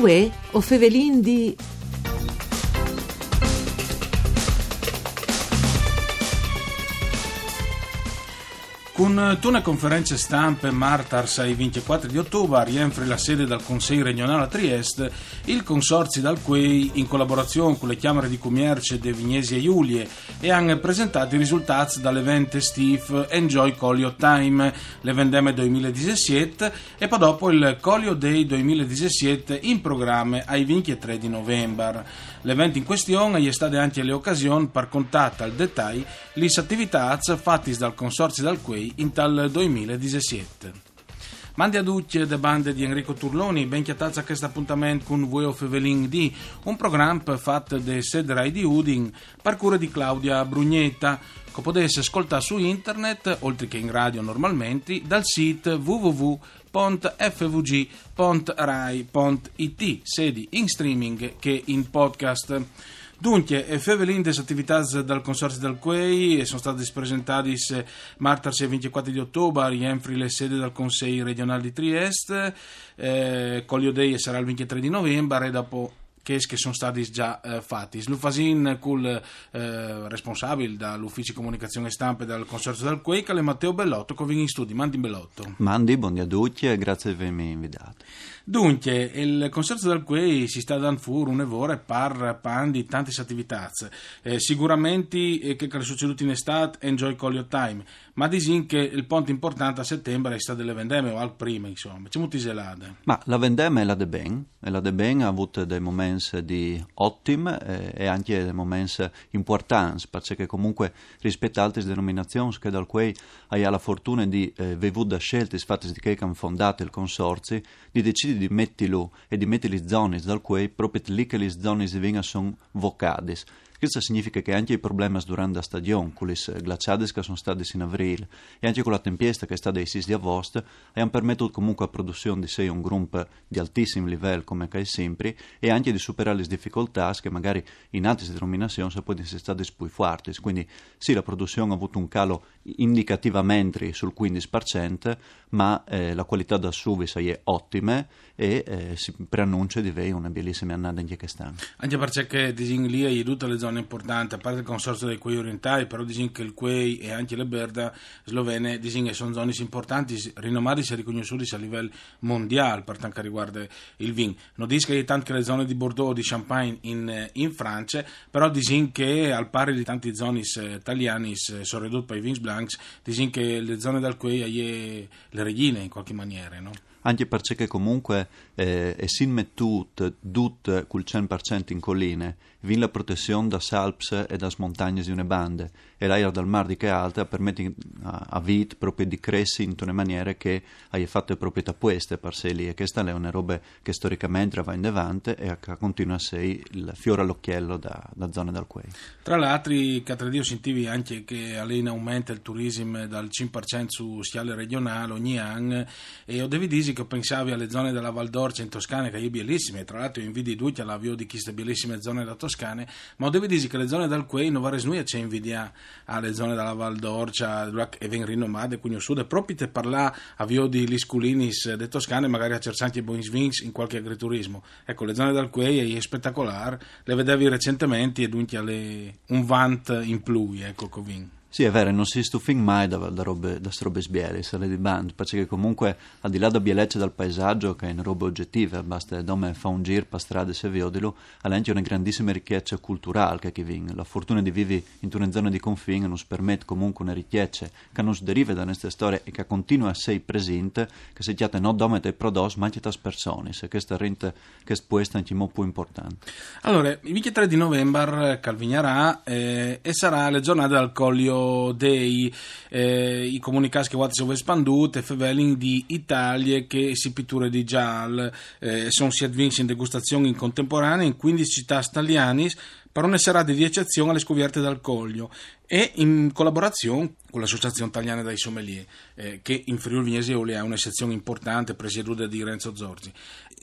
Uè, o fevelin di... Con una conferenze stampe Martars ai 24 di ottobre rienfri la sede del Consiglio regionale a Trieste, il consorzio dal Quei, in collaborazione con le Camere di Commercio di Vignesi e Giulie, e hanno presentato i risultati dall'evento Steve Enjoy Colio Time, l'evendeme 2017, e poi dopo il Colio Day 2017 in programma ai 23 di novembre. L'evento in questione è stato anche l'occasione per contattare al dettaglio le attività fatte dal consorzio dal Quei in tal 2017. Mandi a tutti le bande di Enrico Turloni, ben chiatazza a questo appuntamento con Voi of Evelyn D, un programma fatto da Sedrai di Udin, cura di Claudia Brugnetta, che potesse ascoltare su internet, oltre che in radio normalmente, dal sito www.fvg.rai.it, sedi in streaming che in podcast. Dunque, Fevelin des attività dal Consorzio del Quei sono state presentate martedì 24 di ottobre riempri le sedi del Consiglio regionale di Trieste, eh, Collio Dei sarà il 23 di novembre e dopo che sono stati già eh, fatti. Slufasin, col eh, responsabile dall'ufficio comunicazione e stampa del Consorzio del Quake, Matteo Bellotto, che viene in studio. Mandi Bellotto. Mandi, buongiorno a tutti e grazie per avermi invitato. Dunque, il Consorzio del Quei si sta dando fuori un'evore par pan di tante attività. Eh, sicuramente eh, che è succeduto in estate, enjoy call your time, ma disin che il ponte importante a settembre è stato le vendemme o al prima, insomma. C'è molti zelade. Ma la vendemme è la de ben, e la de ben ha avuto dei momenti di ottimi eh, e anche dei momenti importanti, perché comunque rispetto a altre denominazioni che dal Quei hai la fortuna di eh, vevuta scelte fatte di che hanno fondato il Consorzio, di decidere di metterlo e di mettere le zone dal cui proprio lì che le zone vengono sono vocate. Questo significa che anche i problemi durante la stagione, con le glaciate che sono state in aprile e anche con la tempesta che è stata il 6 di agosto, hanno permesso comunque la produzione di sé un gruppo di altissimo livello come è sempre e anche di superare le difficoltà che magari in altre denominazioni sono state più forti. Quindi sì, la produzione ha avuto un calo indicativamente sul 15%, ma eh, la qualità da suvis è ottima e eh, si preannuncia di avere una bellissima annata anche quest'anno. Anche perché disin lì hai tutte le zone importanti, a parte il consorzio dei quei orientali, però disin che il quei e anche le Berda slovene disin sono zone importanti, rinomate e riconosciute a livello mondiale per quanto riguarda il vin. Non dico che tanto che le zone di Bordeaux di Champagne in, in Francia, però disin che al pari di tante zone italiane sono ridotte per i vins blancs, disin che le zone dal hai le regine in qualche maniera, no? anche perché comunque eh, essendo mettuto tutto col 100% in colline, vin la protezione da salps e da montagne di una bande e l'aria dal mare di che alta permette a, a vit proprio di crescere in una maniera che hai fatto proprietà queste per sé lì e questa è una roba che storicamente va in devante e che continua a essere il fiore all'occhiello da, da zone dal quei. Tra l'altro, Catradio sentivi anche che in aumenta il turismo dal 5% su sciale regionale ogni anno e ho devi dire che pensavi alle zone della Val d'Orcia in Toscana che è bellissime, tra l'altro invidi tutti all'avvio di queste bellissime zone da Toscana, ma ho devi dire che le zone dal Quei non va resnuia c'è invidia alle zone della Val d'Orcia e ven rinomate quindi sud e proprio te parla avvio di Lisculinis de Toscane magari a Cersanti e Boinsvins in qualche agriturismo. Ecco, le zone dal Quei è spettacolare, le vedevi recentemente e dunque un vant in plui, ecco, covin. Sì, è vero, non si stufin mai da, da, robe, da robe sbieli, sale di band, perché comunque al di là da bielecce dal paesaggio, che è una roba oggettiva, basta dove fa un giro per strade se vedilo, ha anche una grandissima ricchezza culturale che chi. La fortuna di vivere in una zona di confine nos permette comunque una ricchezza che non deriva da queste storie e che continua a essere presente, che si chiama non dome dei prodotti, ma anche da persone, e questa rende che è questa anche molto importante. Allora, il 23 di novembre Calvignarà eh, e sarà la giornata del Dei eh, comunicati che sono spandute fevelin di Italia che si pitture di gial eh, sono si advinci in degustazione in contemporanea in 15 città italiane per una serata di eccezione alle scovierte dal Coglio e in collaborazione con l'Associazione Italiana dei Sommelier eh, che in Friuli Vignese Eole ha una importante presieduta di Renzo Zorzi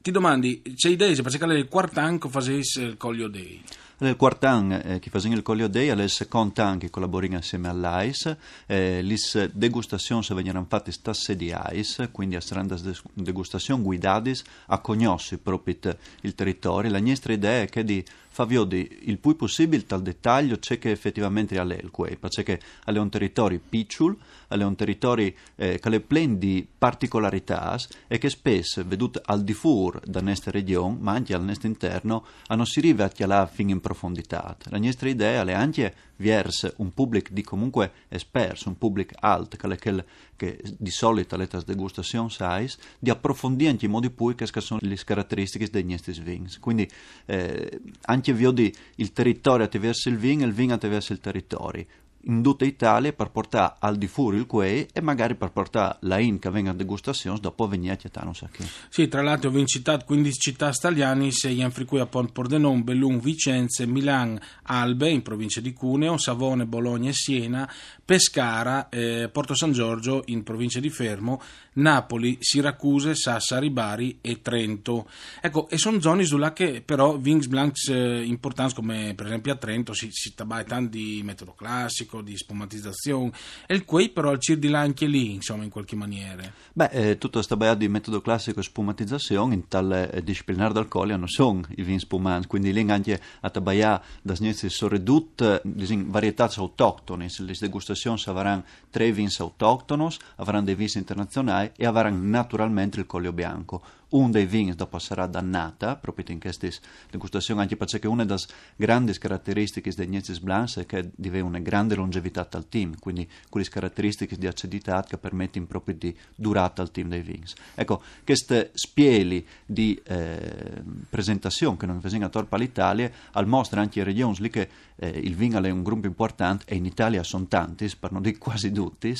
ti domandi, c'è idea se perché è il quarto anno che il Coglio Dei? Nel quarto anno eh, che facciamo il Collio Day, è il secondo anno che collaboriamo insieme all'AIS, eh, le degustazioni vengono fatte stasera di AIS, quindi saranno degustazioni guidate a conoscere proprio il territorio. La nostra idea è che di Faviodi il più possibile tal dettaglio c'è che effettivamente è l'Elque, perché è un territorio piccolo, è un territorio eh, che è pieno di particolarità e che spesso, veduto al di fuori da nostra regione, ma anche al nostro interno, non si arriva a chialare fino in profondità. La nostra idea è anche verso un pubblico di comunque esperto, un pubblico alto, che, che, che di solito alle degustazioni sai, di approfondire anche i modi poi che sono le caratteristiche dei nostri vini. Quindi eh, anche vedi il territorio attraverso il vino e il vino attraverso il territorio in tutta Italia per portare al di fuori il quei e magari per portare la in che venga a degustazione dopo venire a Chiatano Sacchi. Sì, tra l'altro vi citato 15 città italiane, sei in fricui a Pont Pordenone, Bellun, Vicenza, Milan, Albe in provincia di Cuneo, Savone, Bologna e Siena, Pescara, eh, Porto San Giorgio in provincia di Fermo, Napoli, Siracuse, Sassari, Bari e Trento. Ecco, e sono zone sulla che però Wings Blancs eh, importanti come per esempio a Trento si, si tabai tanti metodo classico, di spumatizzazione e il quei però al CIR di là anche lì insomma in qualche maniera beh eh, questa baia di metodo classico e spumatizzazione in tale eh, disciplinar d'alcoli hanno sono i vini spumanti quindi lì anche a tabaia da sniezi soredut in varietà autoctone le degustazioni avranno tre vini autoctonos avranno dei vini internazionali e avranno naturalmente il collio bianco un dei vini dopo sarà dannata, proprio in queste degustazioni, anche perché una delle grandi caratteristiche dei Nietzsche Blancs è che deve una grande longevità al team, quindi quelle caratteristiche di acidità che permettono proprio di durata al team dei vini. Ecco, queste spieli di eh, presentazione che non vengono a torpa all'Italia, al mostra anche in regioni lì che eh, il vino è un gruppo importante e in Italia sono tanti, per non dire quasi tutti,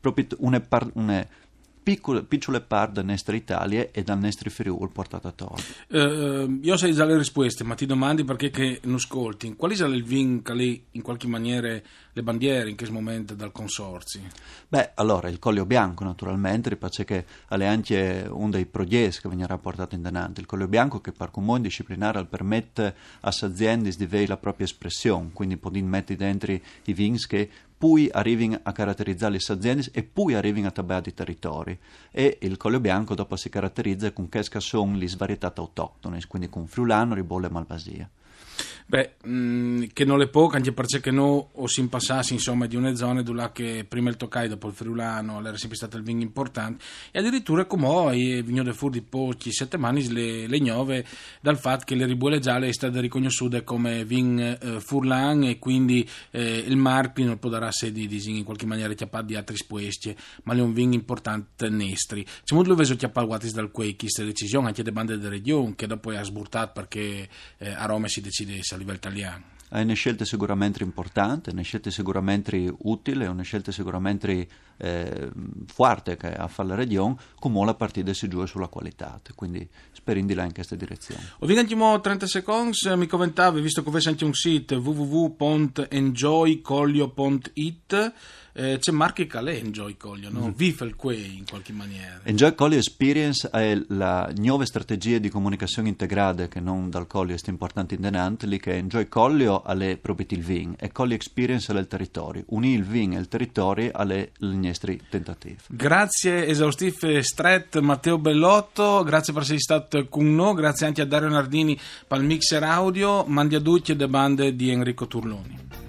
proprio una, una piccole, piccole parti della nostra Italia e dal nostro Friuli portato a torno. Uh, io sai già le risposte, ma ti domandi perché che non ascolti. Quali sono il vin che lì in qualche maniera le bandiere in che momento dal consorzio? Beh, allora il Collio Bianco naturalmente, perché è anche uno dei progetti che verrà portato in denante. Il Collio Bianco che per comune disciplinare permette a aziende di avere la propria espressione, quindi poter mettere dentro i vins che poi arrivano a caratterizzare le aziende e poi arrivano a tabellare i territori. E il Collio Bianco dopo si caratterizza con che sono le varietà autoctone, quindi con friulano, ribolle e malvasia. Beh, mh, mm, che non le poche, anche perché o si passassi insomma di una zona dove che prima il Toccai, dopo il Friulano, era sempre stato il vino importante, e addirittura come i vigno de fur di pochi settimane le, le gnove dal fatto che le ribuole gialle è stata riconosciuta come vin eh, furlan e quindi eh, il marchio non può dare sé di, di in qualche maniera chiappare di altri spuesti, ma è un vin importante nestri. C'è molto veso chiappare dal quei queste decisioni, anche le bande della regione, che dopo è sburtato perché eh, a Roma si decide a livello italiano. È una scelta sicuramente importante, una scelta sicuramente utile, una scelta sicuramente eh, forte che ha fatto la regione, come la partita si gioca sulla qualità, quindi speriamo di là in questa direzione. Ovviamente 30 secondi, mi commentavi, visto che avessi anche un sito www.enjoycoglio.it eh, c'è Marchi Calè Enjoy Coglio, no? Mm. Vive il quei in qualche maniera. Enjoy Coglio Experience è la nuova strategia di comunicazione integrata che non dal Coglio è importante in denant, lì che Enjoy Coglio alle proprio il vin e Coglio Experience alle il territorio. Unì il vin e il territorio alle le nostre tentative. Grazie esaustive stret Matteo Bellotto, grazie per essere stato con noi, grazie anche a Dario Nardini per il mixer audio, mandi a tutti le bande di Enrico Turloni.